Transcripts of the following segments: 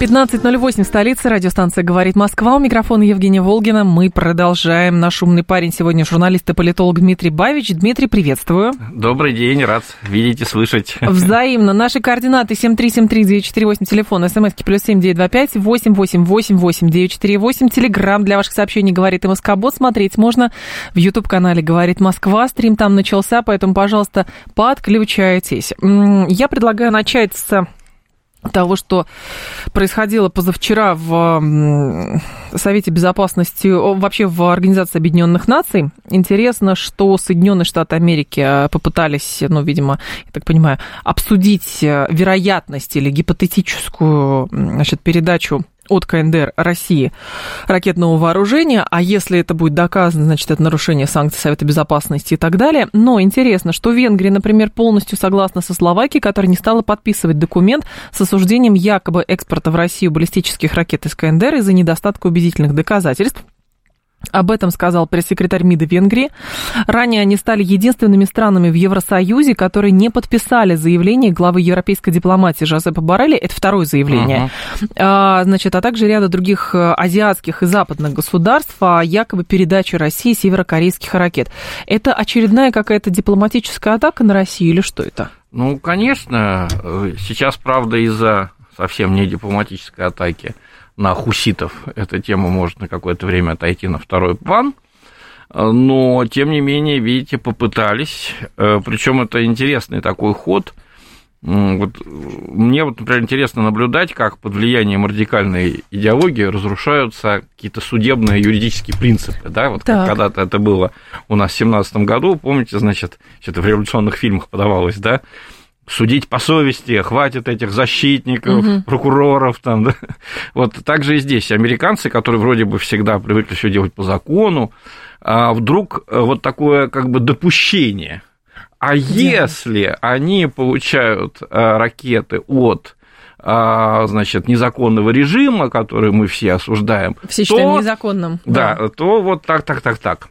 15.08 в столице. Радиостанция «Говорит Москва». У микрофона Евгения Волгина. Мы продолжаем. Наш умный парень сегодня журналист и политолог Дмитрий Бавич. Дмитрий, приветствую. Добрый день, рад видеть и слышать. Взаимно. Наши координаты 7373948, телефон, смски плюс 7925 8888948, телеграмм для ваших сообщений «Говорит и Москобот». Смотреть можно в YouTube-канале «Говорит Москва». Стрим там начался, поэтому, пожалуйста, подключайтесь. Я предлагаю начать с того, что происходило позавчера в Совете Безопасности, вообще в Организации Объединенных Наций. Интересно, что Соединенные Штаты Америки э, попытались, ну, видимо, я так понимаю, обсудить э, вероятность или гипотетическую значит, передачу от КНДР России ракетного вооружения, а если это будет доказано, значит, это нарушение санкций Совета Безопасности и так далее. Но интересно, что Венгрия, например, полностью согласна со Словакией, которая не стала подписывать документ с осуждением якобы экспорта в Россию баллистических ракет из КНДР из-за недостатка убедительных доказательств. Об этом сказал пресс-секретарь МИДа Венгрии. Ранее они стали единственными странами в Евросоюзе, которые не подписали заявление главы европейской дипломатии Жозепа Барелли. Это второе заявление. Uh-huh. А, значит, а также ряда других э, азиатских и западных государств о якобы передаче России северокорейских ракет. Это очередная какая-то дипломатическая атака на Россию или что это? Ну, конечно. Э, сейчас, правда, из-за совсем не дипломатической атаки – на хуситов эта тема может на какое-то время отойти на второй план. Но, тем не менее, видите, попытались. Э, Причем это интересный такой ход. Вот, мне, вот, например, интересно наблюдать, как под влиянием радикальной идеологии разрушаются какие-то судебные юридические принципы. Да? Вот как когда-то это было у нас в 17 году, помните, значит, это в революционных фильмах подавалось, да, судить по совести, хватит этих защитников, угу. прокуроров там, да. Вот так же и здесь. Американцы, которые вроде бы всегда привыкли все делать по закону, а вдруг э, вот такое как бы допущение. А если они получают э, ракеты от э, значит, незаконного режима, который мы все осуждаем. Все считаем то, незаконным. Да, да, то вот так, так, так, так.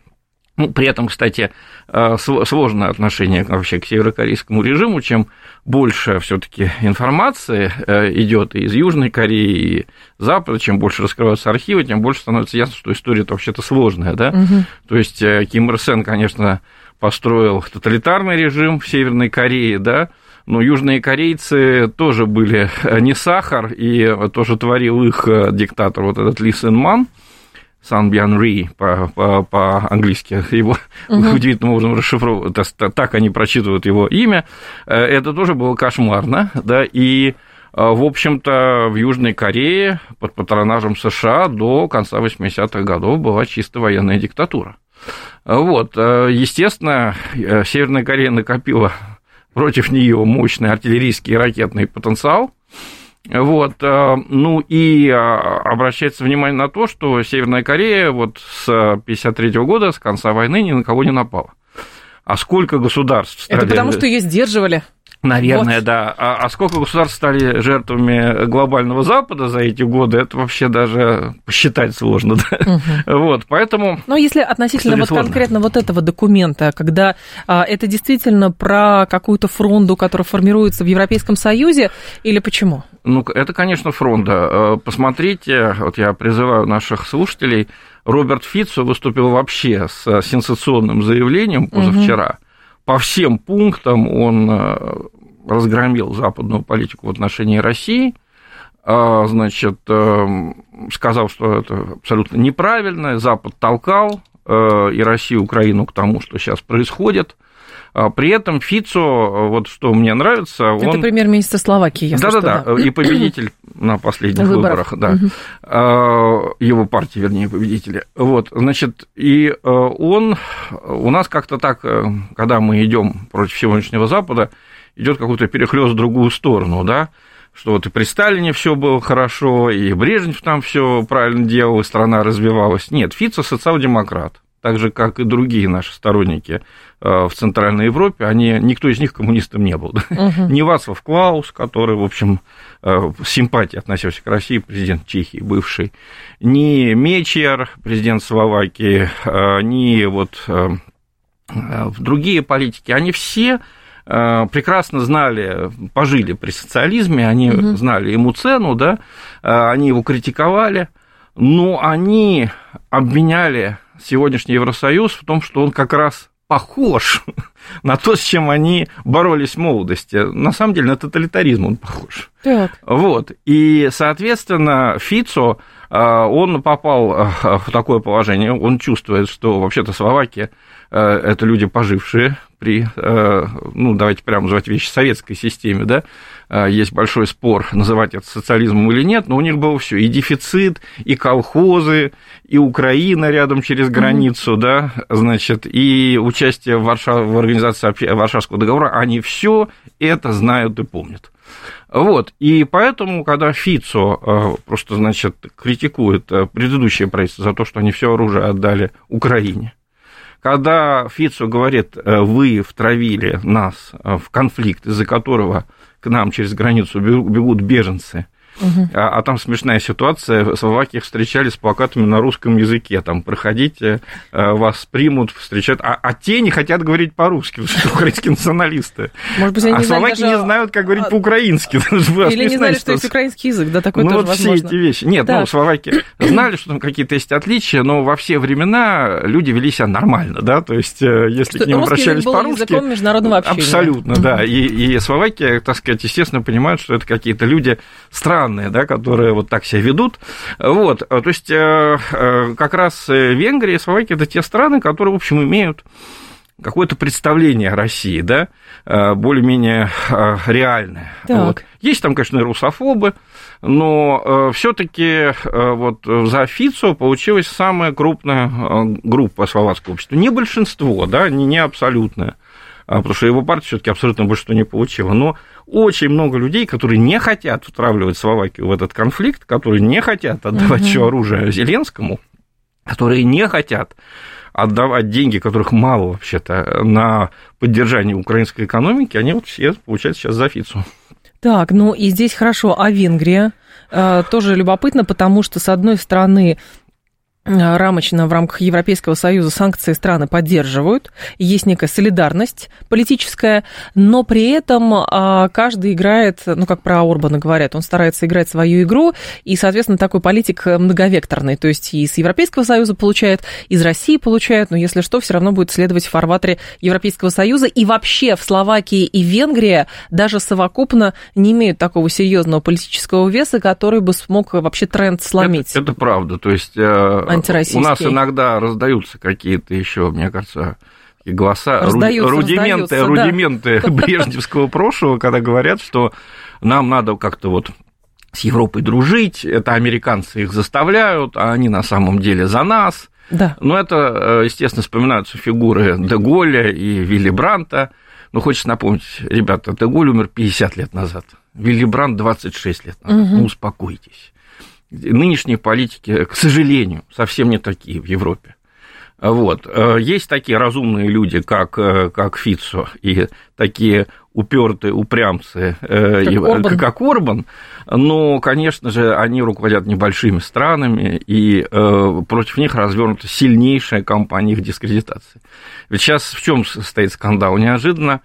Ну, при этом, кстати, э, сложное отношение вообще к северокорейскому режиму, чем больше все-таки информации э, идет из Южной Кореи, и Запада, чем больше раскрываются архивы, тем больше становится ясно, что история вообще-то сложная, да. Угу. То есть э, Ким Ир Сен, конечно, построил тоталитарный режим в Северной Корее, да, но южные корейцы тоже были не сахар, и тоже творил их диктатор, вот этот Ли Сен Ман, Сан Бьян Ри по-английски его угу. удивительным образом расшифровывают, так они прочитывают его имя, э, это тоже было кошмарно, да, и, э, в общем-то, в Южной Корее под патронажем США до конца 80-х годов была чисто военная диктатура. Вот, э, естественно, Северная Корея накопила против нее мощный артиллерийский и ракетный потенциал, вот, э, ну и э, обращается внимание на то, что Северная Корея вот с 1953 года, с конца войны, ни на кого не напала. А сколько государств. Это потому, что ее сдерживали. Наверное, вот. да. А, а сколько государств стали жертвами глобального Запада за эти годы, это вообще даже посчитать сложно. Да? Угу. Вот, поэтому... Но если относительно вот сложно. конкретно вот этого документа, когда а, это действительно про какую-то фронту, которая формируется в Европейском Союзе, или почему? Ну, это, конечно, фронта. Э, посмотрите, вот я призываю наших слушателей, Роберт Фицо выступил вообще с сенсационным заявлением позавчера. Угу по всем пунктам он э, разгромил западную политику в отношении России, а, значит, э, сказал, что это абсолютно неправильно, Запад толкал, и Россию, Украину к тому, что сейчас происходит. А при этом Фицо, вот что мне нравится, он... Это премьер-министр Словакии, если Да-да-да, да. и победитель на последних выборах, выборах да. Угу. Его партии, вернее, победители. Вот, значит, и он у нас как-то так, когда мы идем против сегодняшнего Запада, идет какой-то перехлест в другую сторону, да, что вот и при Сталине все было хорошо, и Брежнев там все правильно делал, и страна развивалась. Нет, Фица социал-демократ, так же, как и другие наши сторонники э, в Центральной Европе, они, никто из них коммунистом не был. Угу. Не Вацлав Клаус, который, в общем, э, с симпатией относился к России, президент Чехии бывший, ни Мечер, президент Словакии, э, ни вот другие политики, они все Э, прекрасно знали, пожили при социализме, они угу. знали ему цену, да, э, они его критиковали, но они обменяли сегодняшний Евросоюз в том, что он как раз похож на то, с чем они боролись в молодости. На самом деле на тоталитаризм он похож. Так. Вот. И, соответственно, Фицо, э, он попал в такое положение, он чувствует, что вообще-то Словакия это люди пожившие, при, э, ну, давайте прямо называть вещи, советской системе, да, э, есть большой спор, называть это социализмом или нет, но у них было все, и дефицит, и колхозы, и Украина рядом через границу, mm-hmm. да, значит, и участие в, Варшав... в организации Варшавского договора, они все это знают и помнят. Вот, и поэтому, когда Фицо э, просто, значит, критикует предыдущее правительство за то, что они все оружие отдали Украине, когда Фицу говорит, э, вы втравили нас э, в конфликт, из-за которого к нам через границу бегут беженцы – Угу. А, а там смешная ситуация. В Словакии встречали с плакатами на русском языке. Там, проходите, э, вас примут, встречают. А, а те не хотят говорить по-русски, что украинские националисты. Может быть, они а словаки даже... не знают, как говорить а, по-украински. Или не знали, что есть украинский язык, да, такой ну, тоже вот возможно. все эти вещи. Нет, так. ну, словаки знали, что там какие-то есть отличия, но во все времена люди вели себя нормально, да, то есть, э, если что к ним обращались по-русски... языком международного общения. Абсолютно, да. И, и Словакия, так сказать, естественно, понимают, что это какие-то люди странные, странные, да, которые вот так себя ведут. Вот, то есть э, э, как раз Венгрия и Словакия – это те страны, которые, в общем, имеют какое-то представление о России, да, э, более-менее реальное. Вот. Есть там, конечно, русофобы, но все-таки вот за Фицо получилась самая крупная группа словацкого общества. Не большинство, да, не, абсолютное, потому что его партия все-таки абсолютно большинство не получила. Но очень много людей, которые не хотят втравливать Словакию в этот конфликт, которые не хотят отдавать угу. все оружие Зеленскому, которые не хотят отдавать деньги, которых мало вообще-то, на поддержание украинской экономики, они вот все получают сейчас за Фицу. Так, ну и здесь хорошо, а Венгрия? Э, тоже любопытно, потому что, с одной стороны, рамочно в рамках Европейского Союза санкции страны поддерживают, есть некая солидарность политическая, но при этом а, каждый играет, ну, как про Орбана говорят, он старается играть свою игру, и, соответственно, такой политик многовекторный, то есть и с Европейского Союза получает, из России получает, но если что, все равно будет следовать в фарватере Европейского Союза, и вообще в Словакии и Венгрии даже совокупно не имеют такого серьезного политического веса, который бы смог вообще тренд сломить. Это, это правда, то есть э, антироссийский. У нас иногда раздаются какие-то еще, мне кажется, голоса, раздаются, рудименты, раздаются, рудименты да. брежневского прошлого, когда говорят, что нам надо как-то вот с Европой дружить, это американцы их заставляют, а они на самом деле за нас. Да. Но это, э, естественно, вспоминаются фигуры Деголя и Вилли Бранта. Но хочется напомнить, ребята, Деголь умер 50 лет назад, Вилли Брант 26 лет назад. Угу. Ну, успокойтесь нынешние политики, к сожалению, совсем не такие в Европе. Вот. Э, есть такие разумные люди, как, э, как Фицо, и такие упертые упрямцы, э, как, и, Орбан. как Орбан, но, конечно же, они руководят небольшими странами, и против них развернута сильнейшая кампания их дискредитации. Ведь сейчас в чем состоит скандал? Неожиданно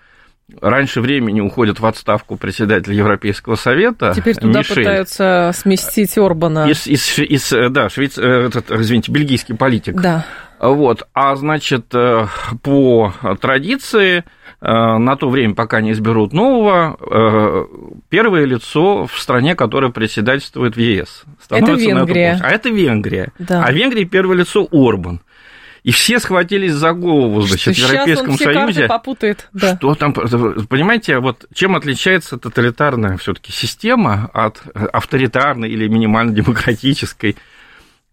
раньше времени уходит в отставку председатель Европейского совета. Теперь туда Мишель. пытаются сместить Орбана. Из, из, из, да, швейц, э, этот, извините, бельгийский политик. Да. Вот. А значит, э, по традиции, э, на то время, пока не изберут нового, первое лицо в стране, которая председательствует в ЕС. Это Венгрия. А это Венгрия. Да. А в Венгрии первое лицо Орбан. И все схватились за голову, значит, Что в Европейском Союзе. попутает. Да. Что там, понимаете, вот чем отличается тоталитарная все-таки система от авторитарной или минимально-демократической?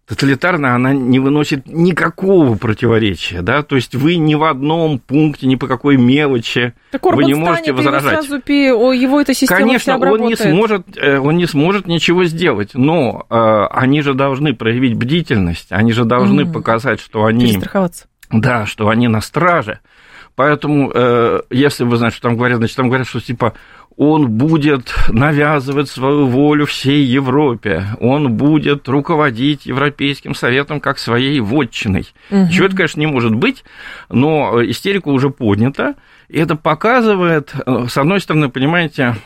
Тоталитарная, она не выносит никакого противоречия, да, то есть вы ни в одном пункте, ни по какой мелочи Так Орбан вы не можете станет, возражать. сразу пи- о, его эта система Конечно, он не, сможет, э, он не сможет ничего сделать, но э, они же должны проявить бдительность, они же должны Мгм. показать, что они, да, что они на страже. Поэтому, э, если вы знаете, что там говорят, значит, там говорят, что типа он будет навязывать свою волю всей Европе, он будет руководить Европейским Советом как своей вотчиной. Мгм. Чего это, конечно, не может быть, но истерика уже поднята, и это показывает, э, с одной стороны, понимаете,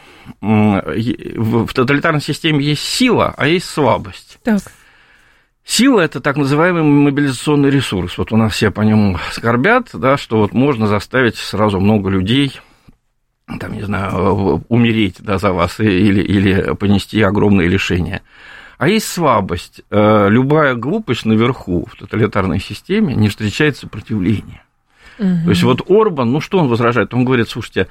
в тоталитарной системе есть сила, а есть слабость. Так. Сила – это так называемый мобилизационный ресурс. Вот у нас все по нему скорбят, да, что вот можно заставить сразу много людей, там, не знаю, умереть да, за вас или, или понести огромные лишения. А есть слабость. Э, Любая глупость наверху в тоталитарной системе не встречает сопротивления. То есть вот Орбан, ну что он возражает? Он говорит, слушайте,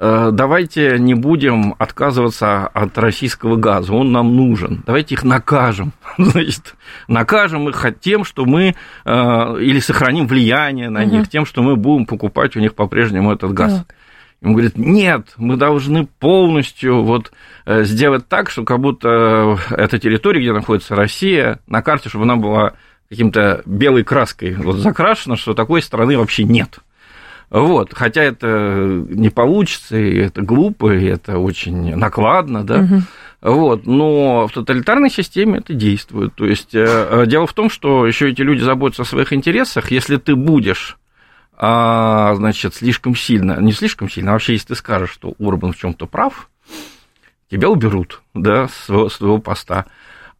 давайте не будем отказываться от российского газа, он нам нужен, давайте их накажем, значит, накажем их тем, что мы, э, или сохраним влияние на них, тем, что мы будем покупать у них по-прежнему этот газ. Так. Ему говорит, нет, мы должны полностью вот э, сделать так, что как будто эта территория, где находится Россия, на карте, чтобы она была каким-то белой краской вот закрашена, что такой страны вообще нет. Вот, хотя это не получится, и это глупо, и это очень накладно, да. Вот, но в тоталитарной системе это действует. То есть э, дело в том, что еще эти люди заботятся о своих интересах. Если ты будешь а, значит, слишком сильно, не слишком сильно, а вообще, если ты скажешь, что Орбан в чем-то прав, тебя уберут, да, с своего, с твоего поста.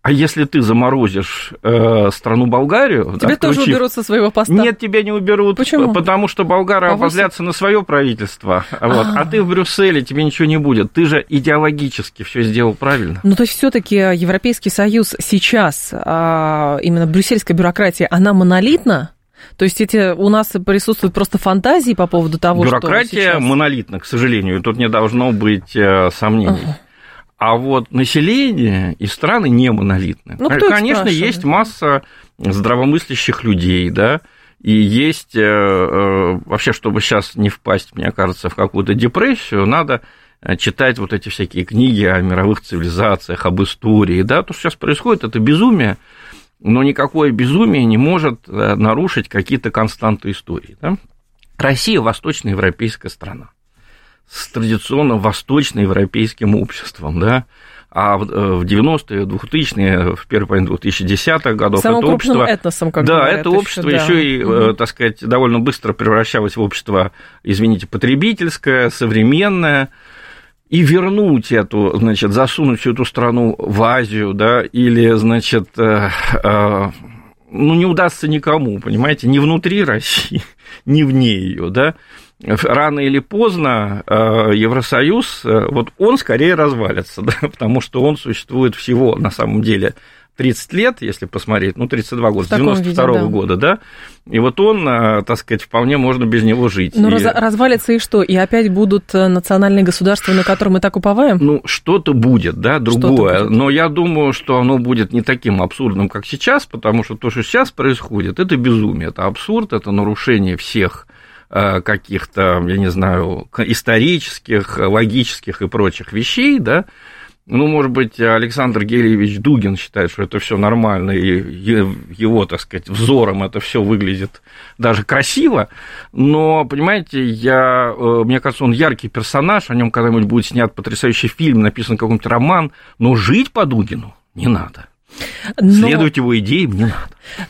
А если ты заморозишь э, страну Болгарию, Тебя да, тоже уберут со своего поста. Нет, тебя не уберут. Почему? Потому что болгары Повысят? обозлятся на свое правительство. Вот. А. А ты в Брюсселе, тебе ничего не будет. Ты же идеологически все сделал правильно. Ну, то есть все-таки Европейский Союз сейчас, а, именно брюссельская бюрократия, она монолитна? То есть эти у нас присутствуют просто фантазии по поводу того, что Бюрократия сейчас... монолитна, к сожалению, тут не должно быть э, сомнений. Ага. А вот население и страны не монолитны. Ну, Конечно, спрашивает? есть масса здравомыслящих людей, да, и есть э, э, вообще, чтобы сейчас не впасть, мне кажется, в какую-то депрессию, надо э, читать вот эти всякие книги о мировых цивилизациях, об истории, да, то, что сейчас происходит, это безумие, но никакое безумие не может нарушить какие-то константы истории, да. Россия восточноевропейская страна с традиционно восточноевропейским обществом, да, а в э, в 90-е, 2000-е, в первой половине 2010-х годов Самым это общество... этносом, как да, говорят, это общество да. еще и, э, Мгм. так сказать, довольно быстро превращалось в общество, извините, потребительское, современное, и вернуть эту, значит, засунуть всю эту страну в Азию, да, или, значит, э, э, ну, не удастся никому, понимаете, ни внутри России, ни вне ее, да, рано или поздно э, Евросоюз, э, вот он скорее развалится, да, потому что он существует всего, на самом деле, 30 лет, если посмотреть, ну, 32 года, В с таком 92 виде, да. года, да, и вот он, э, так сказать, вполне можно без него жить. Ну, И- раз- развалится и что? И опять будут национальные государства, на которые мы так уповаем? Ну, что-то будет, да, другое. будет. Но я думаю, что оно будет не таким абсурдным, как сейчас, потому что то, что сейчас происходит, это безумие, это абсурд, это нарушение всех каких-то, я не знаю, исторических, логических и прочих вещей, да, ну, может быть, Александр Гелиевич Дугин считает, что это все нормально, и его, так сказать, взором это все выглядит даже красиво, но, понимаете, я, э, мне кажется, он яркий персонаж, о нем когда-нибудь будет снят потрясающий фильм, написан какой-нибудь роман, но жить по Дугину не надо. Но- Следовать его идеям не надо.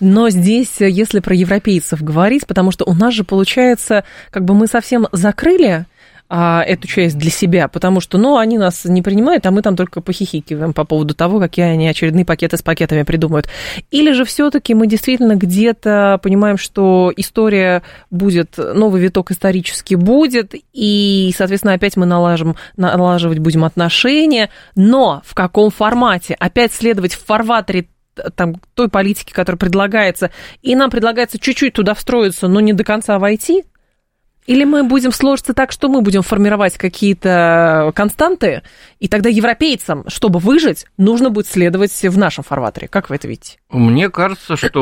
Но здесь, э, если про европейцев говорить, потому что у нас же получается, как бы мы совсем закрыли а, эту часть для себя, потому что, ну, они нас не принимают, а мы там только похихикиваем по поводу того, какие они очередные пакеты с пакетами придумают. Или же все-таки мы действительно где-то понимаем, что история будет, новый виток исторически будет, и, соответственно, опять мы налажим, налаживать будем отношения, но в каком формате? Опять следовать в фарватере там, той политики, которая предлагается, и нам предлагается чуть-чуть туда встроиться, но не до конца войти? Или мы будем сложиться так, что мы будем формировать какие-то константы, и тогда европейцам, чтобы выжить, нужно будет следовать в нашем фарватере. Как вы это видите? Мне кажется, что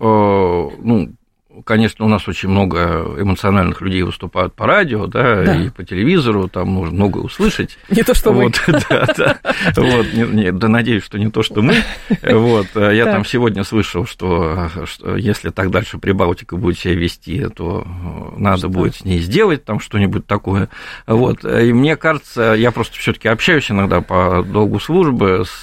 э, ну, конечно, у нас очень много эмоциональных людей выступают по радио, да, да. и по телевизору, там можно многое услышать. Не то, что вот, мы. Да, да. Вот, не, не, да, надеюсь, что не то, что мы. Вот, я там сегодня слышал, что, что если так дальше Прибалтика будет себя вести, то надо будет с ней сделать там что-нибудь такое. Вот, и мне кажется, я просто все таки общаюсь иногда по долгу службы с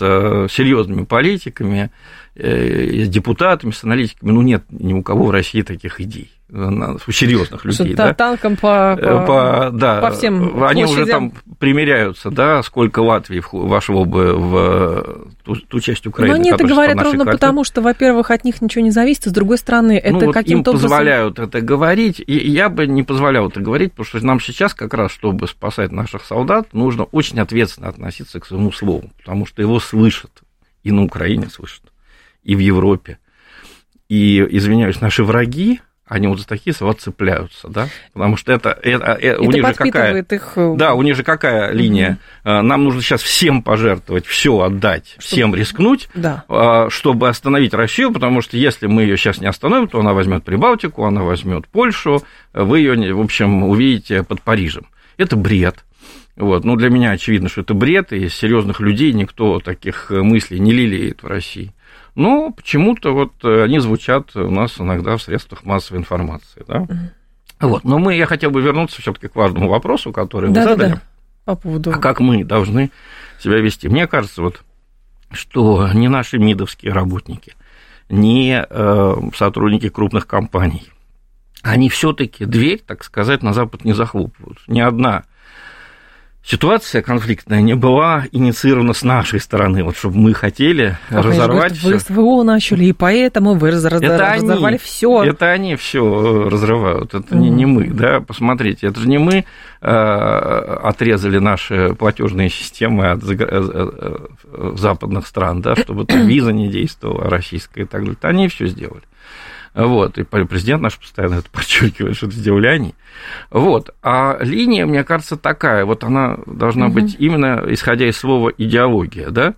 серьезными политиками, Э, с депутатами, с аналитиками, ну, нет ни у кого в России таких идей у серьезных людей, да? Танком по, э, по, по, да, по всем Они площадям. уже там примеряются, да, сколько Латвии вошло бы в ту, ту часть Украины, Но они это говорят ровно карте. потому, что, во-первых, от них ничего не зависит, с другой стороны, это ну, вот каким-то им образом... позволяют это говорить, и я бы не позволял это говорить, потому что нам сейчас как раз, чтобы спасать наших солдат, нужно очень ответственно относиться к своему слову, потому что его слышат, и на Украине слышат и в Европе. И, извиняюсь, наши враги, они вот за такие слова цепляются, да, потому что это, это, это у них же какая, их... Э, да, у них же какая линия, угу. нам нужно сейчас всем пожертвовать, все отдать, чтобы... всем рискнуть, да. Чтобы остановить Россию, потому что если мы ее сейчас не остановим, то она возьмет Прибалтику, она возьмет Польшу, вы ее, в общем, увидите под Парижем. Это бред. Вот. Ну, для меня очевидно, что это бред, и серьезных людей никто таких мыслей не лелеет в России но почему-то вот э, они звучат у нас иногда в средствах массовой информации, да. Вот, но мы, я хотел бы вернуться все-таки к важному вопросу, который вы да, задали. Да, да. По поводу... А как мы должны себя вести? Мне кажется, вот, что не наши МИДовские работники, не э, сотрудники крупных компаний, они все-таки дверь, так сказать, на Запад не захлопывают. Ни одна ситуация конфликтная не была инициирована с нашей стороны, вот чтобы мы хотели как разорвать все. Вы СВО начали, и поэтому вы раз, это разорвали все. Это они все разрывают, это mm. не, не мы, да, посмотрите, это же не мы э, отрезали наши платежные системы от э, э, западных стран, да, чтобы там виза не действовала российская и так далее, они все сделали. Вот, и президент наш постоянно это подчеркивает, что это они. Вот, а линия, мне кажется, такая, вот она должна угу. быть именно исходя из слова идеология, да,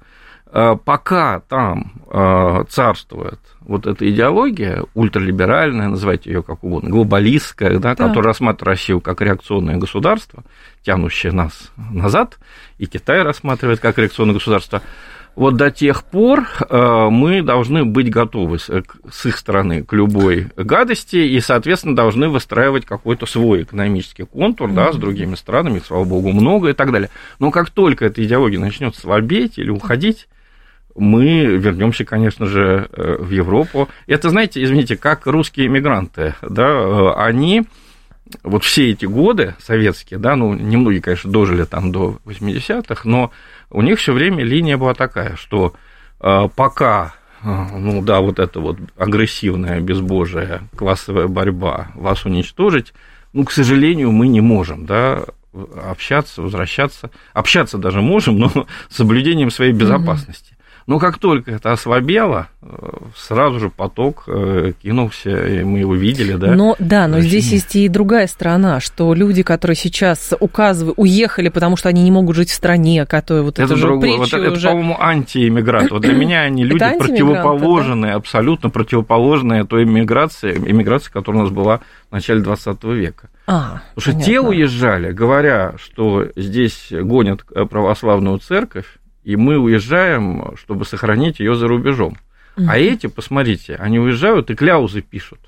а пока там а, царствует вот эта идеология ультралиберальная, называйте ее как угодно, глобалистская, да, да. которая рассматривает Россию как реакционное государство, тянущее нас назад, и Китай рассматривает как реакционное государство, вот до тех пор э, мы должны быть готовы с их стороны к любой гадости и, соответственно, должны выстраивать какой-то свой экономический контур, mm-hmm. да, с другими странами, слава богу, много и так далее. Но как только эта идеология начнет слабеть или уходить, мы вернемся, конечно же, э, в Европу. Это, знаете, извините, как русские иммигранты, да, э, они вот все эти годы советские, да, ну, немногие, конечно, дожили там до 80-х, но у них все время линия была такая, что э, пока э, ну да, вот эта вот агрессивная, безбожая классовая борьба вас уничтожить, ну, к сожалению, мы не можем, да, общаться, возвращаться. Общаться даже можем, но с соблюдением своей безопасности. Но как только это ослабело, э, сразу же поток э, кинулся, и мы его видели, да. Но, да, но Очень... здесь есть и другая сторона, что люди, которые сейчас указывают, уехали, потому что они не могут жить в стране, которые вот это, это другое. Вот это, уже... это, по-моему, антииммигрант. Вот для меня они люди противоположные, абсолютно противоположные той иммиграции, иммиграции, которая у нас была в начале 20 века. А, Потому что те уезжали, говоря, что здесь гонят православную церковь, и мы уезжаем, чтобы сохранить ее за рубежом. Угу. А эти, посмотрите, они уезжают и кляузы пишут,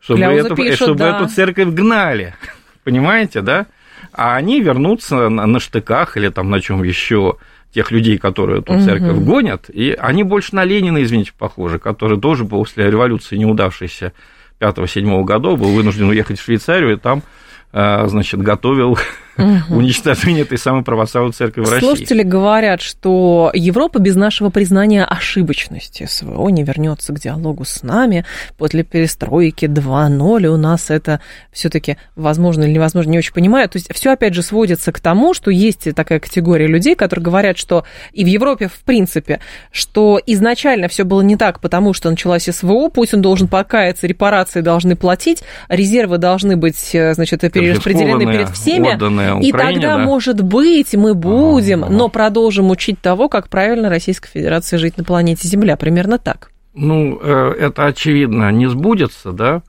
чтобы, кляузы эту, пишут, чтобы да. эту церковь гнали. Понимаете, да? А они вернутся на, на штыках или там на чем еще тех людей, которые эту церковь гонят, и они больше на Ленина, извините, похожи, который тоже после революции неудавшейся 5-7 годов был вынужден уехать в Швейцарию и там, а, значит, готовил угу. уничтожения этой самой православной церкви в России. Слушатели говорят, что Европа без нашего признания ошибочности СВО не вернется к диалогу с нами после перестройки 2.0, и у нас это все-таки возможно или невозможно, не очень понимаю. То есть все опять же сводится к тому, что есть такая категория людей, которые говорят, что и в Европе в принципе, что изначально все было не так, потому что началась СВО, Путин должен покаяться, репарации должны платить, резервы должны быть, э, значит, перераспределены перед всеми, Украине, и тогда, да? может быть, мы будем, ага. но продолжим учить того, как правильно Российская Федерация жить на планете Земля, примерно так. Ну, э, это очевидно не сбудется, да,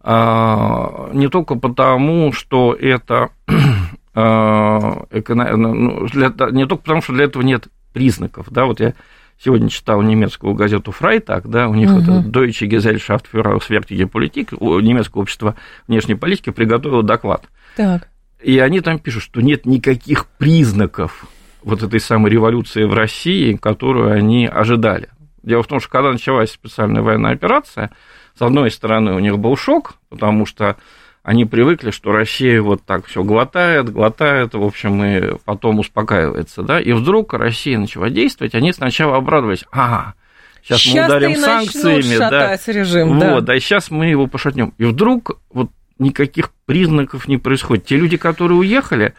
а, не только потому, что это а, ну, для, не только потому, что для этого нет признаков, да, вот я сегодня читал немецкую газету Фрайтаг, да, у них угу. это Deutsche Gesellschaft für Auswärtige Politik, немецкое общество внешней политики приготовило доклад. Так. И они там пишут, что нет никаких признаков вот этой самой революции в России, которую они ожидали. Дело в том, что когда началась специальная военная операция, с одной стороны, у них был шок, потому что они привыкли, что Россия вот так все глотает, глотает, в общем, и потом успокаивается, да, и вдруг Россия начала действовать, они сначала обрадовались, ага, сейчас, сейчас мы ударим санкциями, да, режим, вот, да. да, и сейчас мы его пошатнем. И вдруг вот никаких признаков не происходит. Те люди, которые уехали,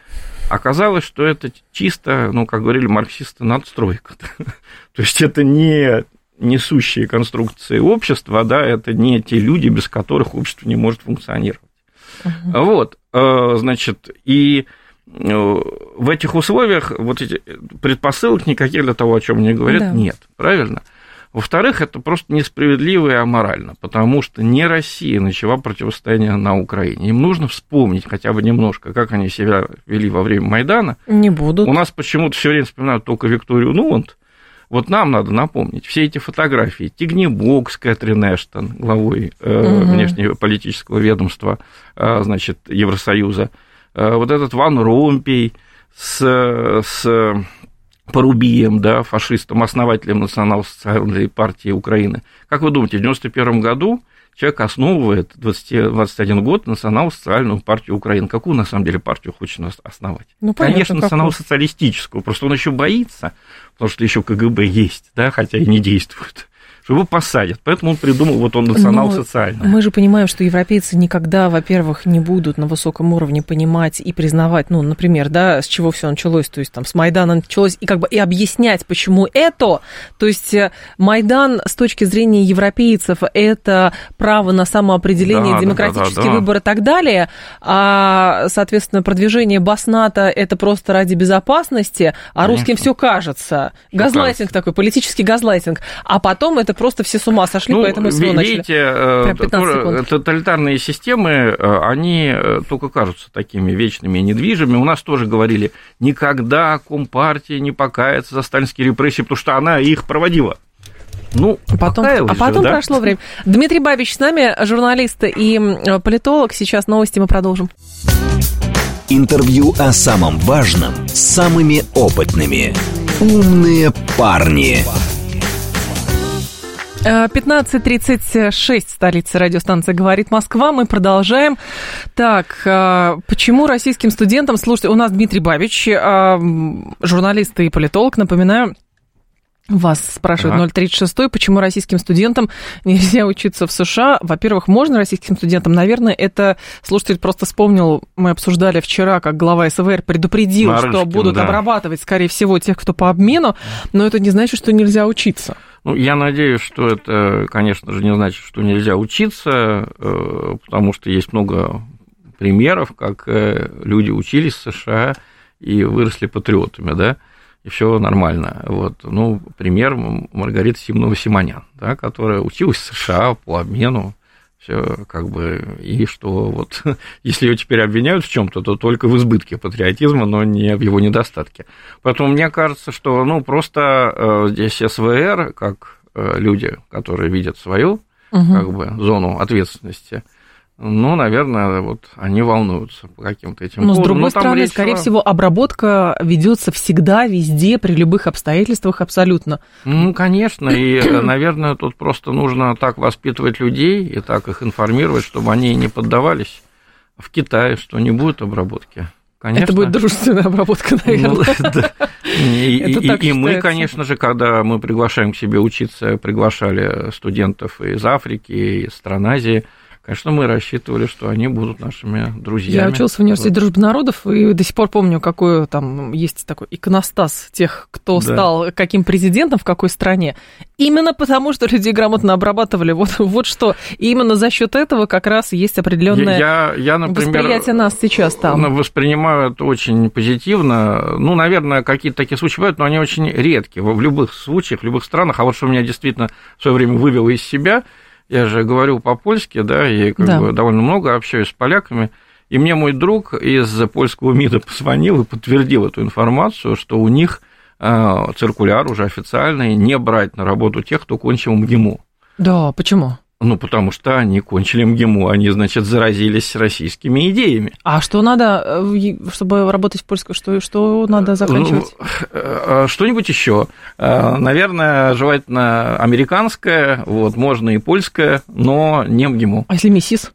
оказалось, что это чисто, ну, как говорили марксисты, надстройка. То есть это не несущие конструкции общества, да, это не те люди, без которых общество не может функционировать. Uh-huh. Вот, э, значит, и э, в этих условиях вот эти предпосылок никаких для того, о чем мне говорят, да. нет, правильно? Во-вторых, это просто несправедливо и аморально, потому что не Россия начала противостояние на Украине. Им нужно вспомнить хотя бы немножко, как они себя вели во время Майдана. Не будут. У нас почему-то все время вспоминают только Викторию Нуланд. Вот нам надо напомнить все эти фотографии. Тигнебок с Кэтрин Эштон, главой э, угу. внешнеполитического ведомства, э, значит, Евросоюза. Э, вот этот Ван Ромпей с, с Порубием, да, фашистом, основателем национал-социальной партии Украины. Как вы думаете, в 1991 году человек основывает 20, 21 год национал-социальную партию Украины. Какую, на самом деле, партию хочет основать? Ну, понятно, Конечно, национал-социалистическую, просто он еще боится, потому что еще КГБ есть, да, хотя и не действует что его посадят. Поэтому он придумал, вот он национал-социальный. Мы же понимаем, что европейцы никогда, во-первых, не будут на высоком уровне понимать и признавать, ну, например, да, с чего все началось, то есть там с Майдана началось, и как бы и объяснять, почему это. То есть э, Майдан с точки зрения европейцев это право на самоопределение, да, демократический да, да, да, выбор и так далее, а, соответственно, продвижение Басната это просто ради безопасности, а Конечно. русским все кажется. Газлайтинг такой, политический газлайтинг. А потом это просто все с ума сошли, ну, поэтому СВО видите, начали. тоталитарные системы, э, они э, только кажутся такими вечными и недвижимыми. У нас тоже говорили, никогда Компартия не покается за сталинские репрессии, потому что она их проводила. Ну, а потом, а потом же, да? прошло время. Дмитрий Бабич с нами, журналист и политолог. Сейчас новости мы продолжим. Интервью о самом важном с самыми опытными. Умные парни. 15.36, столица радиостанции «Говорит Москва». Мы продолжаем. Так, а, почему российским студентам... Слушайте, у нас Дмитрий Бабич, а, журналист и политолог, напоминаю, вас спрашивают ага. 036, почему российским студентам нельзя учиться в США? Во-первых, можно российским студентам? Наверное, это слушатель просто вспомнил, мы обсуждали вчера, как глава СВР предупредил, Марышкин, что будут да. обрабатывать, скорее всего, тех, кто по обмену, но это не значит, что нельзя учиться. Ну, я надеюсь, что это, конечно же, не значит, что нельзя учиться, э, потому что есть много примеров, как э, люди учились в США и выросли патриотами, да, и все нормально. Вот. Ну, пример Маргарита Симонова Симонян, да, которая училась в США по обмену, все как бы, и что вот, если ее теперь обвиняют в чем-то, то только в избытке патриотизма, но не в его недостатке. Поэтому мне кажется, что, ну, просто э, здесь СВР, как э, люди, которые видят свою, угу. как бы, зону ответственности, ну, наверное, вот они волнуются по каким-то этим Но, с другой Но, стороны, скорее шла... всего, обработка ведется всегда, везде, при любых обстоятельствах абсолютно. Ну, конечно, и, наверное, тут просто нужно так воспитывать людей и так их информировать, чтобы они не поддавались в Китае, что не будет обработки. Конечно. Это будет дружественная обработка, наверное. Ну, да. И, и, и мы, конечно же, когда мы приглашаем к себе учиться, приглашали студентов из Африки, из стран Азии, Конечно, мы рассчитывали, что они будут нашими друзьями. Я учился в университете вот. дружбы народов, и до сих пор помню, какой там есть такой иконостас тех, кто да. стал каким президентом в какой стране. Именно потому, что людей грамотно обрабатывали. Вот, вот что. И именно за счет этого как раз есть определенное я, я, например, восприятие нас сейчас там. Воспринимаю это очень позитивно. Ну, наверное, какие-то такие случаи бывают, но они очень редкие. В любых случаях, в любых странах. А вот что меня действительно в свое время вывело из себя – я же говорю по-польски, да, и как да. бы довольно много общаюсь с поляками. И мне мой друг из польского МИДа позвонил и подтвердил эту информацию, что у них а, циркуляр уже официальный не брать на работу тех, кто кончил МГИМО. Да, почему? Ну, потому что они кончили МГИМО, они, значит, заразились российскими идеями. А что надо, э, чтобы работать в польском, что, что надо заканчивать? Ну, э, что-нибудь еще. Э, наверное, желательно американское, вот, можно и польское, но не МГИМО. А если МИСИС?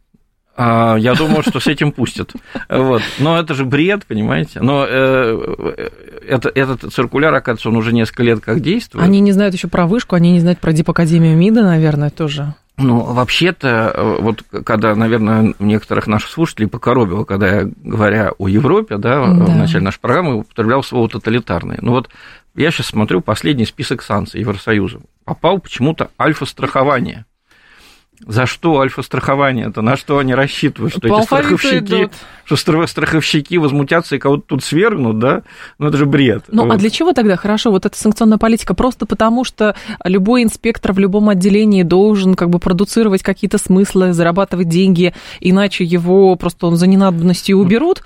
А, я думаю, что с этим пустят. Вот. Но это же бред, понимаете? Но э, это, этот циркуляр, оказывается, он уже несколько лет как действует. Они не знают еще про вышку, они не знают про Дипакадемию МИДа, наверное, тоже. Ну, вообще-то, э, вот когда, наверное, некоторых наших слушателей покоробило, когда я, говоря о Европе, да, да. в начале нашей программы употреблял слово «тоталитарный». Ну вот я сейчас смотрю последний список санкций Евросоюза. Попал почему-то альфа-страхование. За что альфа-страхование? Это на что они рассчитывают? Что По эти страховщики, идут. что страховщики возмутятся и кого-то тут свергнут, да? Ну, это же бред. Ну, а вот. а для чего тогда хорошо вот эта санкционная политика? Просто потому, что любой инспектор в любом отделении должен как бы продуцировать какие-то смыслы, зарабатывать деньги, иначе его просто он за ненадобностью уберут?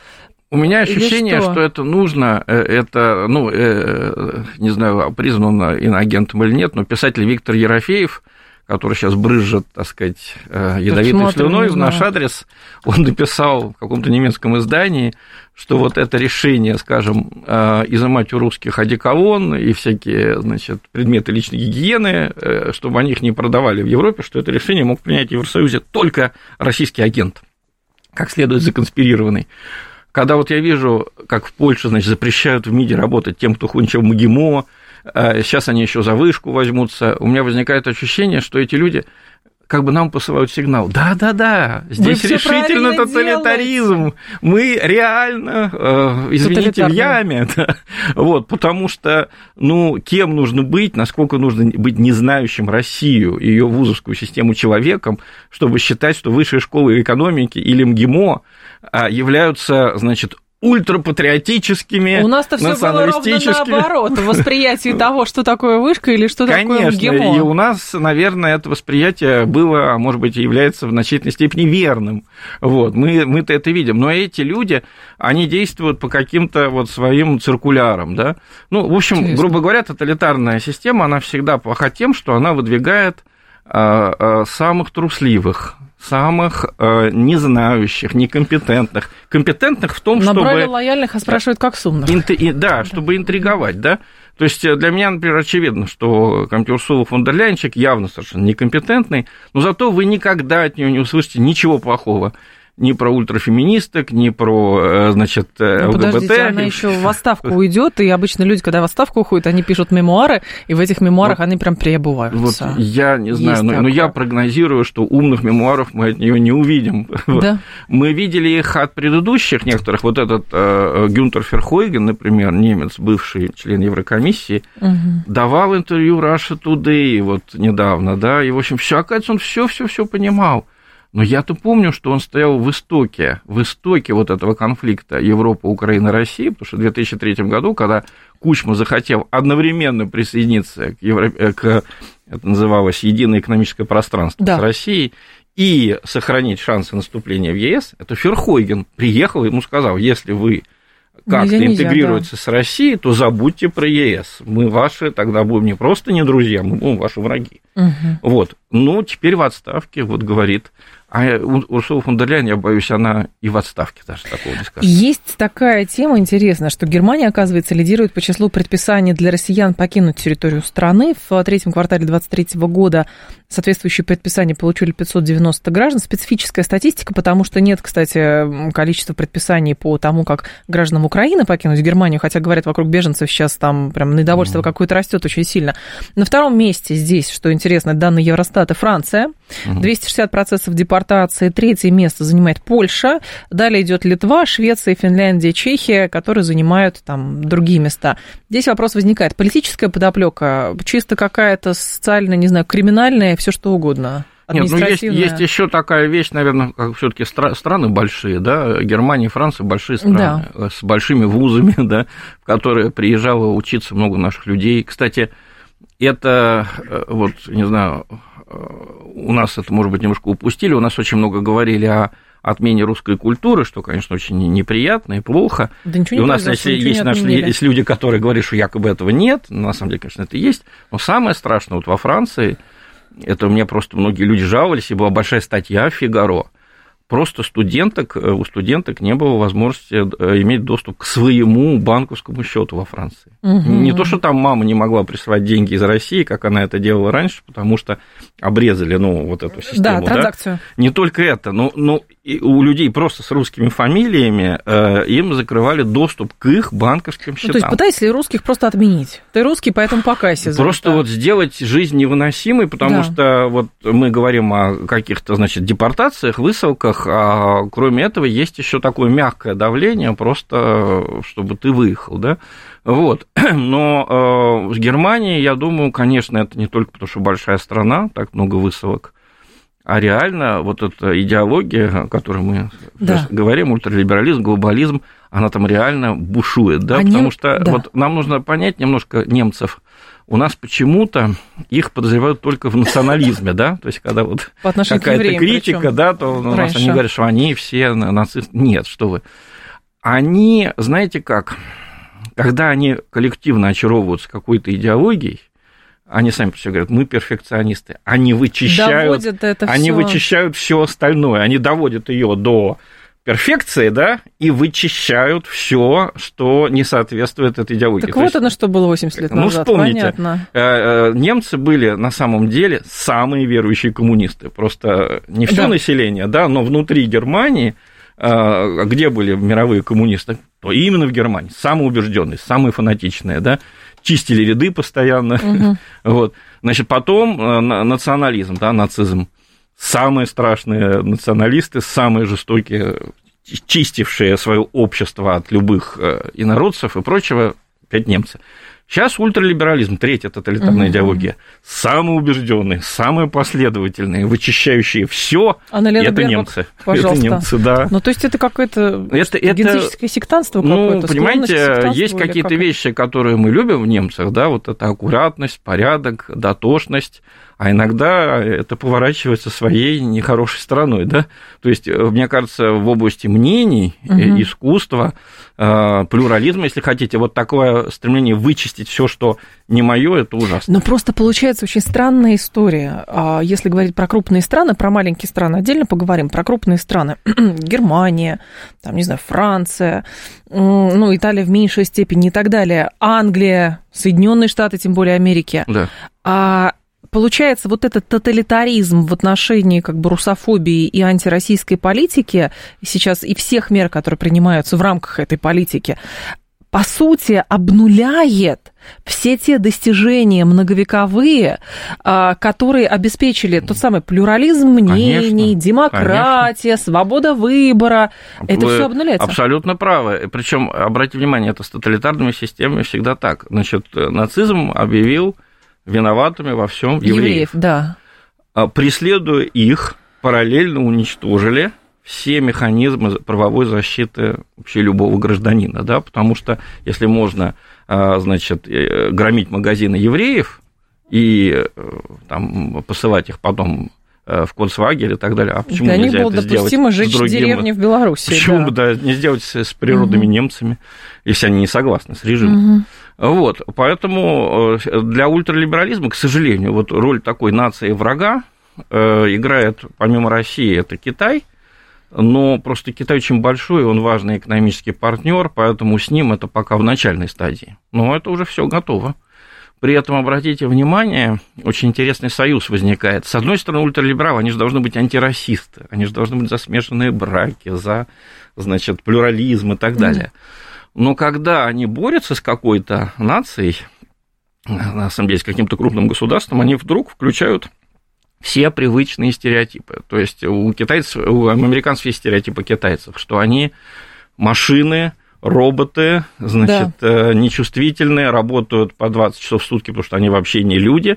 У меня ощущение, что? что это нужно, э, это, ну, э, не знаю, признан он иноагентом или нет, но писатель Виктор Ерофеев – который сейчас брызжет, так сказать, э, ядовитой слюной в наш адрес, он написал в каком-то немецком издании, что вот это решение, скажем, э, изымать у русских одеколон и всякие, значит, предметы личной гигиены, э, чтобы они их не продавали в Европе, что это решение мог принять в Евросоюзе только российский агент, как следует законспирированный. Когда вот я вижу, как в Польше, значит, запрещают в МИДе работать тем, кто кончил МГИМО, сейчас они еще за вышку возьмутся, у меня возникает ощущение, что эти люди как бы нам посылают сигнал. Да-да-да, здесь решительно тоталитаризм. Делаете. Мы реально, э, извините, в яме. Да. Вот, потому что, ну, кем нужно быть, насколько нужно быть не знающим Россию, ее вузовскую систему человеком, чтобы считать, что высшая школа экономики или МГИМО а, являются, значит, ультрапатриотическими, У нас-то все было ровно наоборот, восприятие того, что такое вышка или что Конечно, такое МГИМО. и у нас, наверное, это восприятие было, а может быть, является в значительной степени верным. Вот, мы, мы-то это видим. Но эти люди, они действуют по каким-то вот своим циркулярам, да. Ну, в общем, Интересно. грубо говоря, тоталитарная система, она всегда плоха тем, что она выдвигает а, а, самых трусливых, самых э, незнающих, некомпетентных. Компетентных в том, Набрали чтобы... Набрали лояльных, а спрашивают, как с умных. Инт... Да, чтобы интриговать, да. То есть э, для меня, например, очевидно, что Камтюрсула фон дер Ляйнчик явно совершенно некомпетентный, но зато вы никогда от нее не услышите ничего плохого ни про ультрафеминисток, ни про, э, значит, э, ну, ЛГБТ. Подождите, она еще в отставку уйдет, и обычно люди, когда в отставку уходят, они пишут мемуары, и в этих мемуарах вот, они прям переобуваются. Вот я не знаю, но, но я прогнозирую, что умных мемуаров мы от нее не увидим. Да. Мы видели их от предыдущих некоторых. Вот этот э, Гюнтер Ферхойген, например, немец, бывший член Еврокомиссии, угу. давал интервью Russia Today вот недавно, да, и, в общем, все, оказывается, он все-все-все понимал. Но я-то помню, что он стоял в истоке, в истоке вот этого конфликта Европа, Украина, Россия, потому что в 2003 году, когда Кучма захотел одновременно присоединиться к, Евро... Э, к это называлось единое экономическое пространство да. с Россией, и сохранить шансы наступления в ЕС, это Ферхойген приехал и ему сказал, если вы как-то интегрируется да. с Россией, то забудьте про ЕС. Мы ваши тогда будем не просто не друзья, мы будем ваши враги. Угу. Вот. Ну, теперь в отставке, вот говорит А Урсула фон дер Ляйен, я боюсь, она и в отставке даже такого не скажет. Есть такая тема интересная, что Германия, оказывается, лидирует по числу предписаний для россиян покинуть территорию страны. В третьем квартале 2023 года соответствующие предписания получили 590 граждан. Специфическая статистика, потому что нет, кстати, количества предписаний по тому, как гражданам Украины покинуть Германию, хотя, говорят, вокруг беженцев сейчас там прям недовольство mm-hmm. какое-то растет очень сильно. На втором месте здесь, что интересно, данные Евростата, Франция. Mm-hmm. 260 процентов депортации. Третье место занимает Польша. Далее идет Литва, Швеция, Финляндия, Чехия, которые занимают там другие места. Здесь вопрос возникает. Политическая подоплека, чисто какая-то социальная, не знаю, криминальная, все что угодно. Нет, ну есть, есть еще такая вещь, наверное, как все-таки стра- страны большие, да, Германия и Франция большие страны да. с большими вузами, да, в которые приезжало учиться много наших людей. Кстати, это э, вот, не знаю, э, у нас это, может быть, немножко упустили, у нас очень много говорили о отмене русской культуры, что, конечно, очень неприятно и плохо. Да ничего не и у нас если, есть наши, есть люди, которые говорят, что якобы этого нет, на самом деле, конечно, это есть. Но самое страшное вот во Франции – это у меня просто многие люди жаловались, и была большая статья в «Фигаро», просто студенток, э, у студенток не было возможности э, иметь доступ к своему банковскому счету во Франции. Угу. Не то, что там мама не могла присылать деньги из России, как она это делала раньше, потому что обрезали, ну, вот эту систему. Да, транзакцию. Да? Не только это, но, но у людей просто с русскими фамилиями э, им закрывали доступ к их банковским счетам. Ну, то есть пытались ли русских просто отменить? Ты русский, поэтому покайся. Просто вот сделать жизнь невыносимой, потому да. что вот мы говорим о каких-то, значит, депортациях, высылках, а кроме этого есть еще такое мягкое давление, просто чтобы ты выехал, да. Вот. Но э, с Германией, я думаю, конечно, это не только потому, что большая страна, так много высылок, а реально вот эта идеология, о которой мы да. говорим, ультралиберализм, глобализм, она там реально бушует, да, Они... потому что да. вот нам нужно понять немножко немцев. У нас почему-то их подозревают только в национализме, да, то есть когда вот какая-то критика, да, то у нас они говорят, что они все нацисты. Нет, что вы. Они, знаете как, когда они коллективно очаровываются какой-то идеологией, они сами все говорят, мы перфекционисты. Они вычищают, они всё. вычищают все остальное. Они доводят ее до перфекции, да, и вычищают все, что не соответствует этой идеологии. Так То вот есть, оно что было 80 лет ну, назад, вспомните, понятно. Э, э, немцы были на самом деле самые верующие коммунисты. Просто не все да. население, да, но внутри Германии э, где были мировые коммунисты, то именно в Германии, самые убежденные, самые фанатичные, да, чистили ряды постоянно. Угу. Вот. Значит, потом э, национализм, да, нацизм. Самые страшные националисты, самые жестокие, чистившие свое общество от любых э, инородцев и прочего, опять немцы. Сейчас ультралиберализм, третья тоталитарная угу. идеология, самые убежденные, самые последовательные, вычищающие все. это немцы. Пожалуйста. Это немцы, да. Ну, то есть это какое-то это, это, сектанство какое-то? Ну, понимаете, есть какие-то вещи, которые мы любим в немцах, да, вот это аккуратность, порядок, дотошность, а иногда это поворачивается своей нехорошей стороной, да. То есть, э, мне кажется, в области мнений, угу. искусства, э, плюрализма, если хотите, вот такое стремление вычистить все, что не мое, это ужасно. Но просто получается очень странная история. А если говорить про крупные страны, про маленькие страны, отдельно поговорим, про крупные страны. Германия, там, не знаю, Франция, ну, Италия в меньшей степени и так далее, Англия, Соединенные Штаты, тем более Америки. Да. А получается, вот этот тоталитаризм в отношении как бы русофобии и антироссийской политики сейчас и всех мер, которые принимаются в рамках этой политики, по сути, обнуляет все те достижения многовековые, а, которые обеспечили тот самый плюрализм мнений, конечно, демократия, конечно. свобода выбора. Это все обнуляется. Абсолютно правы. Причем, обратите внимание, это с тоталитарными системами всегда так. Значит, нацизм объявил виноватыми во всем евреев. евреев да. А, преследуя их, параллельно уничтожили все механизмы правовой защиты вообще любого гражданина, да, потому что если можно, а, значит, э, громить магазины евреев и э, там, посылать их потом э, в концлагерь и так далее. А почему Для нельзя них было это допустимо жечь другим... деревни в Беларуси. Почему бы да. да, не сделать с природными угу. немцами, если они не согласны с режимом? Угу. Вот, поэтому для ультралиберализма, к сожалению, вот роль такой нации врага, играет, помимо России, это Китай – но просто Китай очень большой, он важный экономический партнер, поэтому с ним это пока в начальной стадии. Но это уже все готово. При этом, обратите внимание, очень интересный союз возникает. С одной стороны, ультралибералы, они же должны быть антирасисты, они же должны быть за смешанные браки, за, значит, плюрализм и так далее. Но когда они борются с какой-то нацией, на самом деле, с каким-то крупным государством, они вдруг включают все привычные стереотипы. То есть у китайцев, у американцев есть стереотипы китайцев, что они машины, роботы, значит, да. Э, нечувствительные, работают по 20 часов в сутки, потому что они вообще не люди.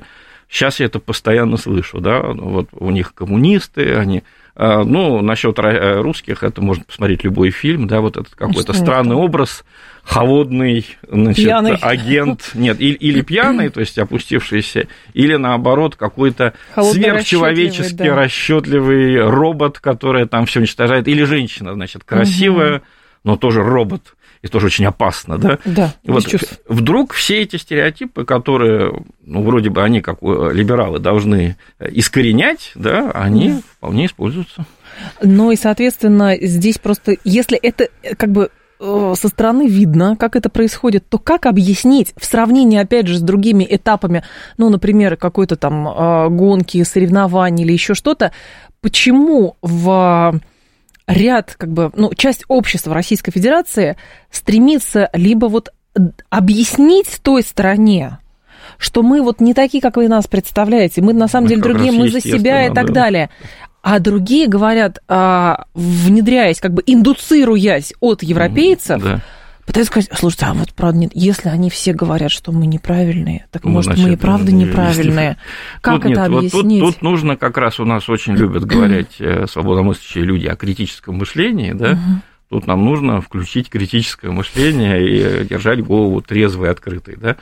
Сейчас я это постоянно слышу, да, вот у них коммунисты, они ну, насчет э, русских, это можно посмотреть любой фильм, да, вот этот какой-то странный это? образ, холодный, значит, пьяный. агент, нет, или, или пьяный, то есть опустившийся, или наоборот какой-то сверхчеловечески да. расчетливый робот, который там все уничтожает, или женщина, значит, красивая, угу. но тоже робот и тоже очень опасно, да? Да. Вот вдруг все эти стереотипы, которые, ну, вроде бы они, как либералы, должны искоренять, да, они вполне используются. Ну и, соответственно, здесь просто, если это как бы э, со стороны видно, как это происходит, то как объяснить в сравнении, опять же, с другими этапами, ну, например, какой-то там э, гонки, соревнований или еще что-то, почему в ряд, как бы, ну, часть общества Российской Федерации стремится либо вот объяснить той стороне, что мы вот не такие, как вы нас представляете, мы на самом мы деле другие, мы за себя и так да. далее. А другие говорят, а, внедряясь, как бы индуцируясь от европейцев, да пытаюсь сказать, слушайте, а вот правда нет, если они все говорят, что мы неправильные, так ну, может значит, мы и правда неправильные. Как тут это нет, объяснить? Вот тут, тут нужно как раз у нас очень любят говорить э, свободомыслящие люди о критическом мышлении, да, Тут нам нужно включить критическое мышление и держать голову трезвой и открытой. Да?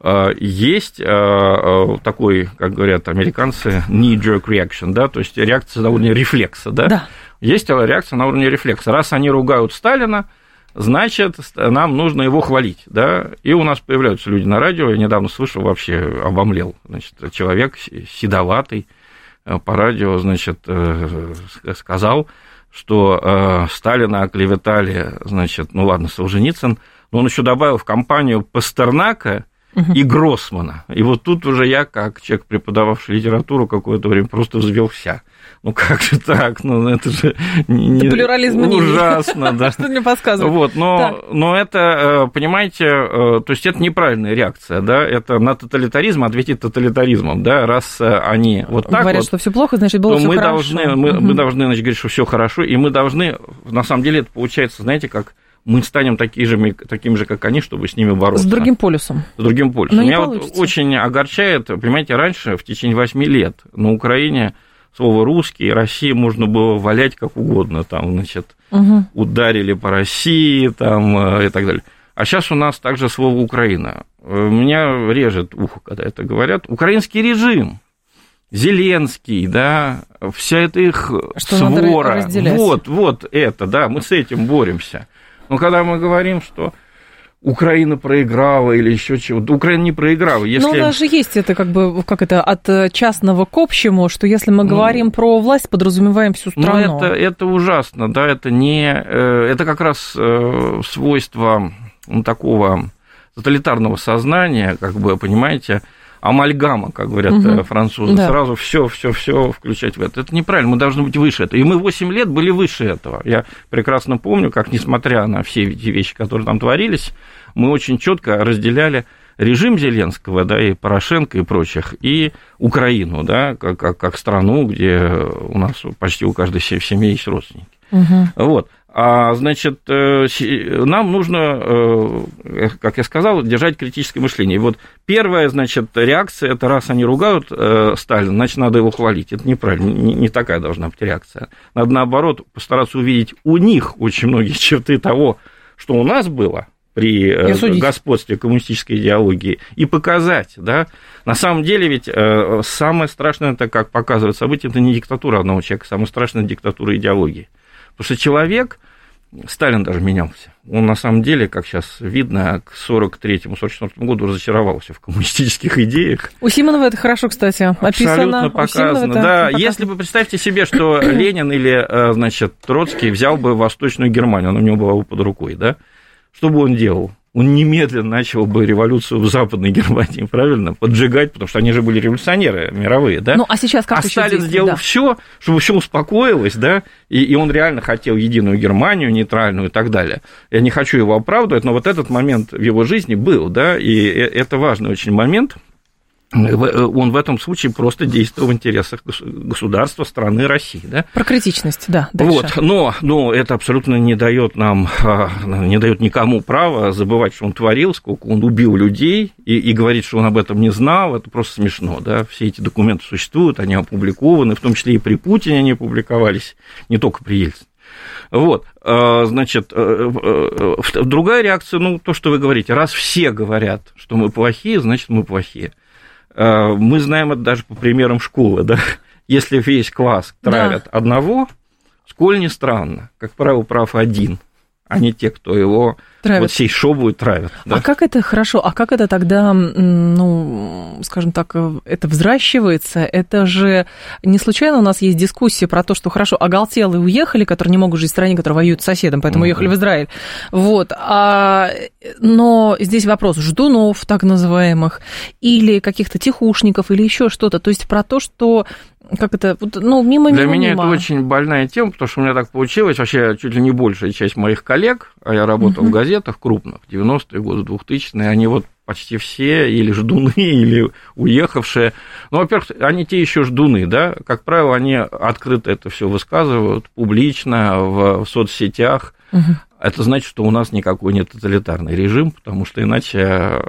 А, есть а, а, такой, как говорят американцы, knee-jerk reaction, да, то есть реакция на уровне рефлекса. Да? Да. Есть реакция на уровне рефлекса. Раз они ругают Сталина, значит, нам нужно его хвалить, да, и у нас появляются люди на радио, я недавно слышал, вообще обомлел, значит, человек седоватый э, по радио, значит, э, сказал, что э, Сталина оклеветали, значит, ну ладно, Солженицын, но он еще добавил в компанию Пастернака и Гроссмана. И вот тут уже я, как человек, преподававший литературу какое-то время, просто взвелся. Ну как же так? Ну это же не, плюрализм ужасно, да. Что мне подсказывает? Вот, но, но это, э, понимаете, э, то есть это неправильная реакция, да, это на тоталитаризм ответить тоталитаризмом, да, раз э, они вот так Говорят, вот, что все плохо, значит, было все мы хорошо. Должны, мы, угу. мы должны, значит, говорить, что все хорошо, и мы должны, на самом деле, это получается, знаете, как мы станем такими же, такими же, как они, чтобы с ними бороться. С другим полюсом. С другим полюсом. Но Меня вот очень огорчает, понимаете, раньше, в течение 8 лет на Украине слово русский, России можно было валять как угодно, там, значит, угу. ударили по России, там, э, и так далее. А сейчас у нас также слово Украина. Э, меня режет ухо, когда это говорят. Украинский режим, Зеленский, да, вся эта их Что свора. Вот, вот это, да, мы с этим боремся. Но когда мы говорим, что Украина проиграла или еще чего. Украина не проиграла. Если... Но у нас же есть это как бы, как это, от частного к общему, что если мы ну, говорим про власть, подразумеваем всю ну, страну. Ну, это, это ужасно, да, это не... Э, это как раз э, свойство ну, такого тоталитарного сознания, как бы, понимаете, амальгама, как говорят угу. французы, да. сразу все, все, все включать в это. Это неправильно, мы должны быть выше этого. И мы 8 лет были выше этого. Я прекрасно помню, как, несмотря на все эти вещи, которые там творились, мы очень четко разделяли режим Зеленского, да, и Порошенко и прочих, и Украину, да, как, как, как страну, где у нас почти у каждой семьи есть родственники. Угу. Вот. А, значит, э, нам нужно, э, как я сказал, держать критическое мышление. И вот первая, значит, реакция, это раз они ругают э, Сталина, значит, надо его хвалить. Это неправильно, не такая должна быть реакция. Надо, наоборот, постараться увидеть у них очень многие черты того, что у нас было, при господстве коммунистической идеологии и показать, да, на самом деле ведь самое страшное, это как показывают события, это не диктатура одного человека, самое страшное диктатура идеологии. Потому что человек Сталин даже менялся. Он на самом деле, как сейчас видно, к 43-44 году разочаровался в коммунистических идеях. У Симонова это хорошо, кстати, описано. Абсолютно показано. Да, показано. если бы представьте себе, что Ленин или, э, значит, Троцкий взял бы Восточную Германию, она у него была бы под рукой, да, что бы он делал? Он немедленно начал бы революцию в Западной Германии, правильно, поджигать, потому что они же были революционеры мировые, да? Ну, а сейчас как А Сталин сделал да. все, чтобы все успокоилось, да, и, и он реально хотел единую Германию, нейтральную и так далее. Я не хочу его оправдывать, но вот этот момент в его жизни был, да, и это важный очень момент, он в этом случае просто действовал в интересах государства, страны России. Да? Про критичность, да. Дальше. Вот, но, но это абсолютно не дает нам, а, не дает никому права забывать, что он творил, сколько он убил людей, и, и говорить, что он об этом не знал, это просто смешно. Да? Все эти документы существуют, они опубликованы, в том числе и при Путине они публиковались, не только при Ельцине. Вот, а, значит, э, э, другая реакция, ну, то, что вы говорите, раз все говорят, что мы плохие, значит, мы плохие. Э, мы знаем это даже по примерам школы, да, если весь класс травят да. одного, сколь не странно, как правило, прав один, а не те, кто его травят. вот всей шобу травят. Да? А как это хорошо, а как это тогда, ну, скажем так, это взращивается? Это же не случайно у нас есть дискуссия про то, что хорошо, оголтелые уехали, которые не могут жить в стране, которая воюет с соседом, поэтому mm-hmm. уехали в Израиль. Вот. А, но здесь вопрос ждунов, так называемых, или каких-то тихушников, или еще что-то. То есть про то, что как это, ну, мимо Для мимо, меня мимо. это очень больная тема, потому что у меня так получилось, вообще чуть ли не большая часть моих коллег, а я работал uh-huh. в газетах крупных, 90-е годы, 2000-е, они вот почти все или ждуны, или уехавшие. Ну, во-первых, они те еще ждуны, да, как правило, они открыто это все высказывают, публично, в соцсетях. Угу. Это значит, что у нас никакой нет тоталитарный режим, потому что иначе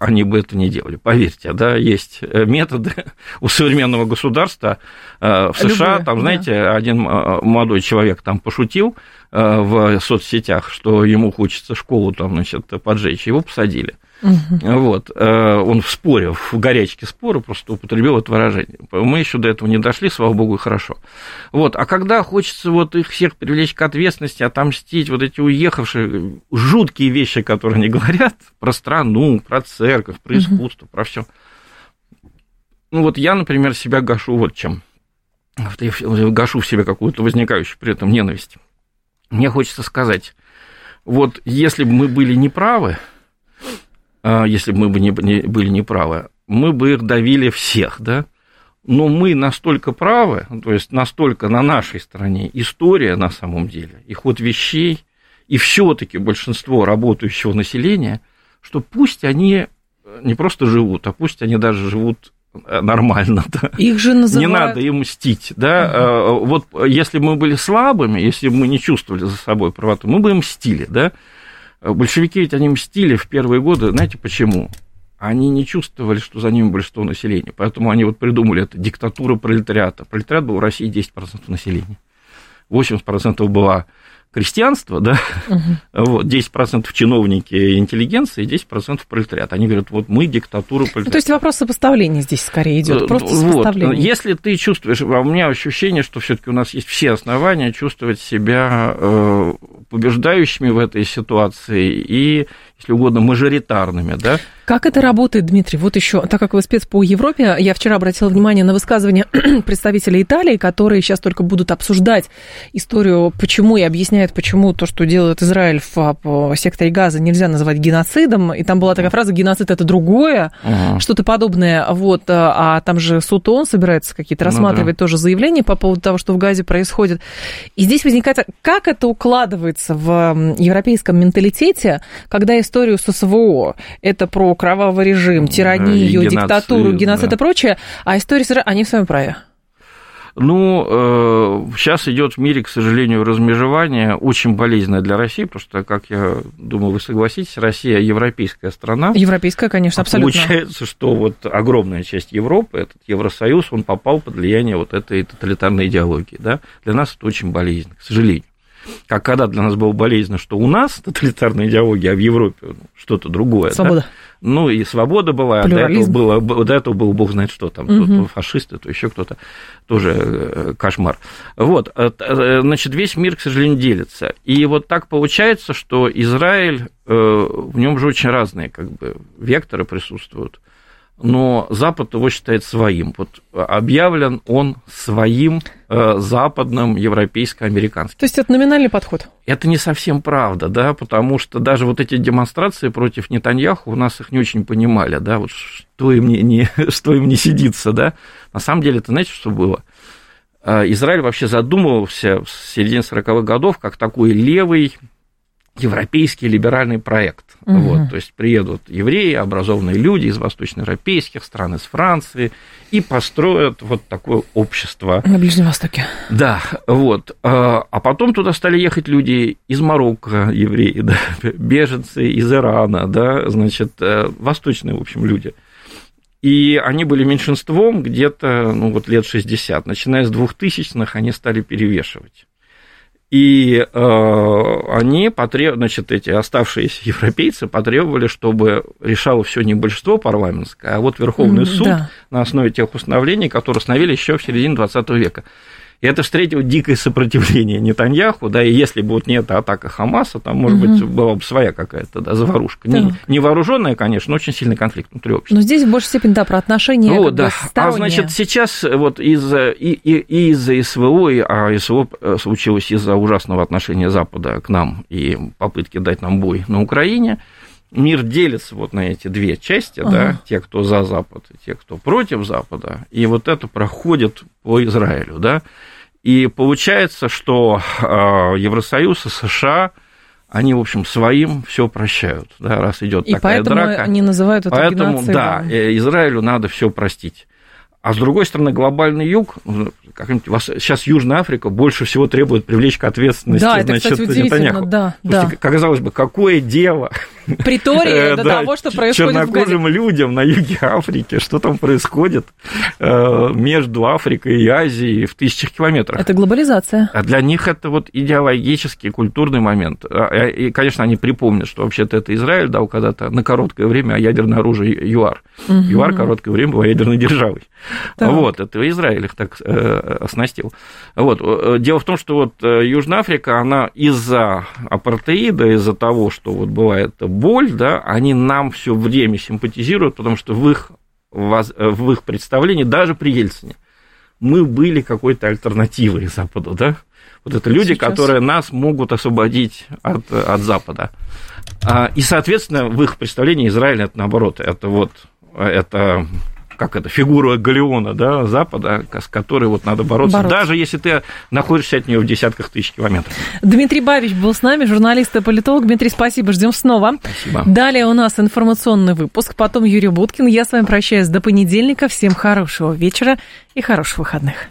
они бы это не делали. Поверьте, да, есть э, методы у современного государства э, в США. Любые, там, знаете, да. один э, молодой человек там пошутил в соцсетях, что ему хочется школу там, значит, поджечь, его посадили. Угу. Вот. Он в споре, в горячке спора просто употребил это выражение. Мы еще до этого не дошли, слава богу, и хорошо. Вот. А когда хочется вот их всех привлечь к ответственности, отомстить, вот эти уехавшие жуткие вещи, которые они говорят про страну, про церковь, про искусство, про все. Ну вот я, например, себя гашу вот чем. Гашу в себе какую-то возникающую при этом ненависть. Мне хочется сказать, вот если бы мы были неправы, если бы мы бы не, были неправы, мы бы их давили всех, да? Но мы настолько правы, то есть настолько на нашей стороне история на самом деле, и ход вещей, и все-таки большинство работающего населения – что пусть они не просто живут, а пусть они даже живут э, нормально. Да. Их же называют... Не надо им мстить. Да? Угу. Вот если бы мы были слабыми, если бы мы не чувствовали за собой правоту, мы бы им мстили. Да? Большевики ведь они мстили в первые годы, знаете почему? Они не чувствовали, что за ними большинство населения. Поэтому они вот придумали это диктатура пролетариата. Пролетариат был в России 10% населения. 80% была крестьянство, да, угу. вот, 10% чиновники интеллигенции, 10% пролетариат. Они говорят, вот мы диктатура пролетариата. Ну, то есть вопрос сопоставления здесь скорее идет, просто вот. Если ты чувствуешь, а у меня ощущение, что все таки у нас есть все основания чувствовать себя э, побеждающими в этой ситуации и, если угодно, мажоритарными, да, как это работает, Дмитрий? Вот еще, так как вы спец по Европе, я вчера обратила внимание на высказывание представителей Италии, которые сейчас только будут обсуждать историю, почему и объясняют, почему то, что делает Израиль в, в секторе Газа, нельзя называть геноцидом. И там была такая фраза «геноцид – это другое», uh-huh. что-то подобное. Вот, а, а там же суд ООН собирается какие-то рассматривать ну, да. тоже заявления по поводу того, что в Газе происходит. И здесь возникает, как это укладывается в европейском менталитете, когда историю с СВО – это про кровавый режим, тиранию, диктатуру, геноцид да. и прочее, а история с они в своем праве. Ну, э, сейчас идет в мире, к сожалению, размежевание, очень болезненное для России, потому что, как я думаю, вы согласитесь, Россия европейская страна. Европейская, конечно, а абсолютно. Получается, что вот огромная часть Европы, этот Евросоюз, он попал под влияние вот этой тоталитарной идеологии. Да? Для нас это очень болезненно, к сожалению. Как когда для нас было болезненно, что у нас тоталитарная идеология, а в Европе что-то другое. Свобода. Да? Ну, и свобода была, а до этого, было, до этого был бог знает что там, угу. то фашисты, то еще кто-то, тоже э, кошмар. Вот, э, э, значит, весь мир, к сожалению, делится. И вот так получается, что Израиль, в нем же очень разные как бы векторы присутствуют но Запад его считает своим. Вот объявлен он своим э, западным, европейско-американским. То есть это номинальный подход? Это не совсем правда, да, потому что даже вот эти демонстрации против Нетаньяху у нас их не очень понимали, да, вот что им не, не, что им не сидится, да. На самом деле, это знаете, что было? Э, Израиль вообще задумывался с середины 40-х годов как такой левый европейский либеральный проект. Угу. Вот, то есть приедут евреи, образованные люди из восточноевропейских стран, из Франции, и построят вот такое общество. На Ближнем Востоке. Да, вот. А, а потом туда стали ехать люди из Марокко, евреи, да, беженцы из Ирана, да, значит, э, восточные, в общем, люди. И они были меньшинством где-то, ну, вот лет 60. Начиная с 2000-х они стали перевешивать. И э, они потребовали, значит, эти оставшиеся европейцы потребовали, чтобы решало все не большинство парламентское, а вот Верховный суд да. на основе тех установлений, которые установили еще в середине 20 века. И это встретило дикое сопротивление Нетаньяху, да, и если бы вот не эта атака Хамаса, там, может угу. быть, была бы своя какая-то да, заварушка. Не, не вооруженная, конечно, но очень сильный конфликт внутри общества. Но здесь в большей степени, да, про отношения вот, да. А значит, сейчас вот из-за и, и, и из-за СВО, а СВО э, случилось из-за ужасного отношения Запада к нам и попытки дать нам бой на Украине, мир делится вот на эти две части, ага. да, те, кто за Запад, и те, кто против Запада, и вот это проходит по Израилю, да, и получается, что а, Евросоюз и США они, в общем, своим все прощают, да, раз идет такая поэтому драка. они называют это Поэтому, да, э, Израилю надо все простить. А с другой стороны, глобальный юг, сейчас Южная Африка больше всего требует привлечь к ответственности да, это, значит, кстати, Нетаньяху. Да, да. Казалось бы, какое дело Притории до того, что происходит чернокожим людям на юге Африки, что там происходит э, между Африкой и Азией в тысячах километрах. Это глобализация. А для них это вот идеологический, культурный момент. А, и, конечно, они припомнят, что вообще-то это Израиль дал когда-то на короткое время ядерное оружие ЮАР. Угу. ЮАР короткое время был ядерной державой. Так. Вот, это Израиль их так э, оснастил. Вот. Э, дело в том, что вот Южная Африка, она из-за апартеида, из-за того, что вот была эта боль, да, они нам все время симпатизируют, потому что в их, в их представлении, даже при Ельцине, мы были какой-то альтернативой Западу, да? Вот это люди, Сейчас. которые нас могут освободить от, от Запада. А, и, соответственно, в их представлении Израиль это наоборот, это вот это как это, фигура Галеона, да, Запада, с которой вот надо бороться, бороться, даже если ты находишься от нее в десятках тысяч километров. Дмитрий Бабич был с нами, журналист и политолог. Дмитрий, спасибо, ждем снова. Спасибо. Далее у нас информационный выпуск, потом Юрий Буткин. Я с вами прощаюсь до понедельника. Всем хорошего вечера и хороших выходных.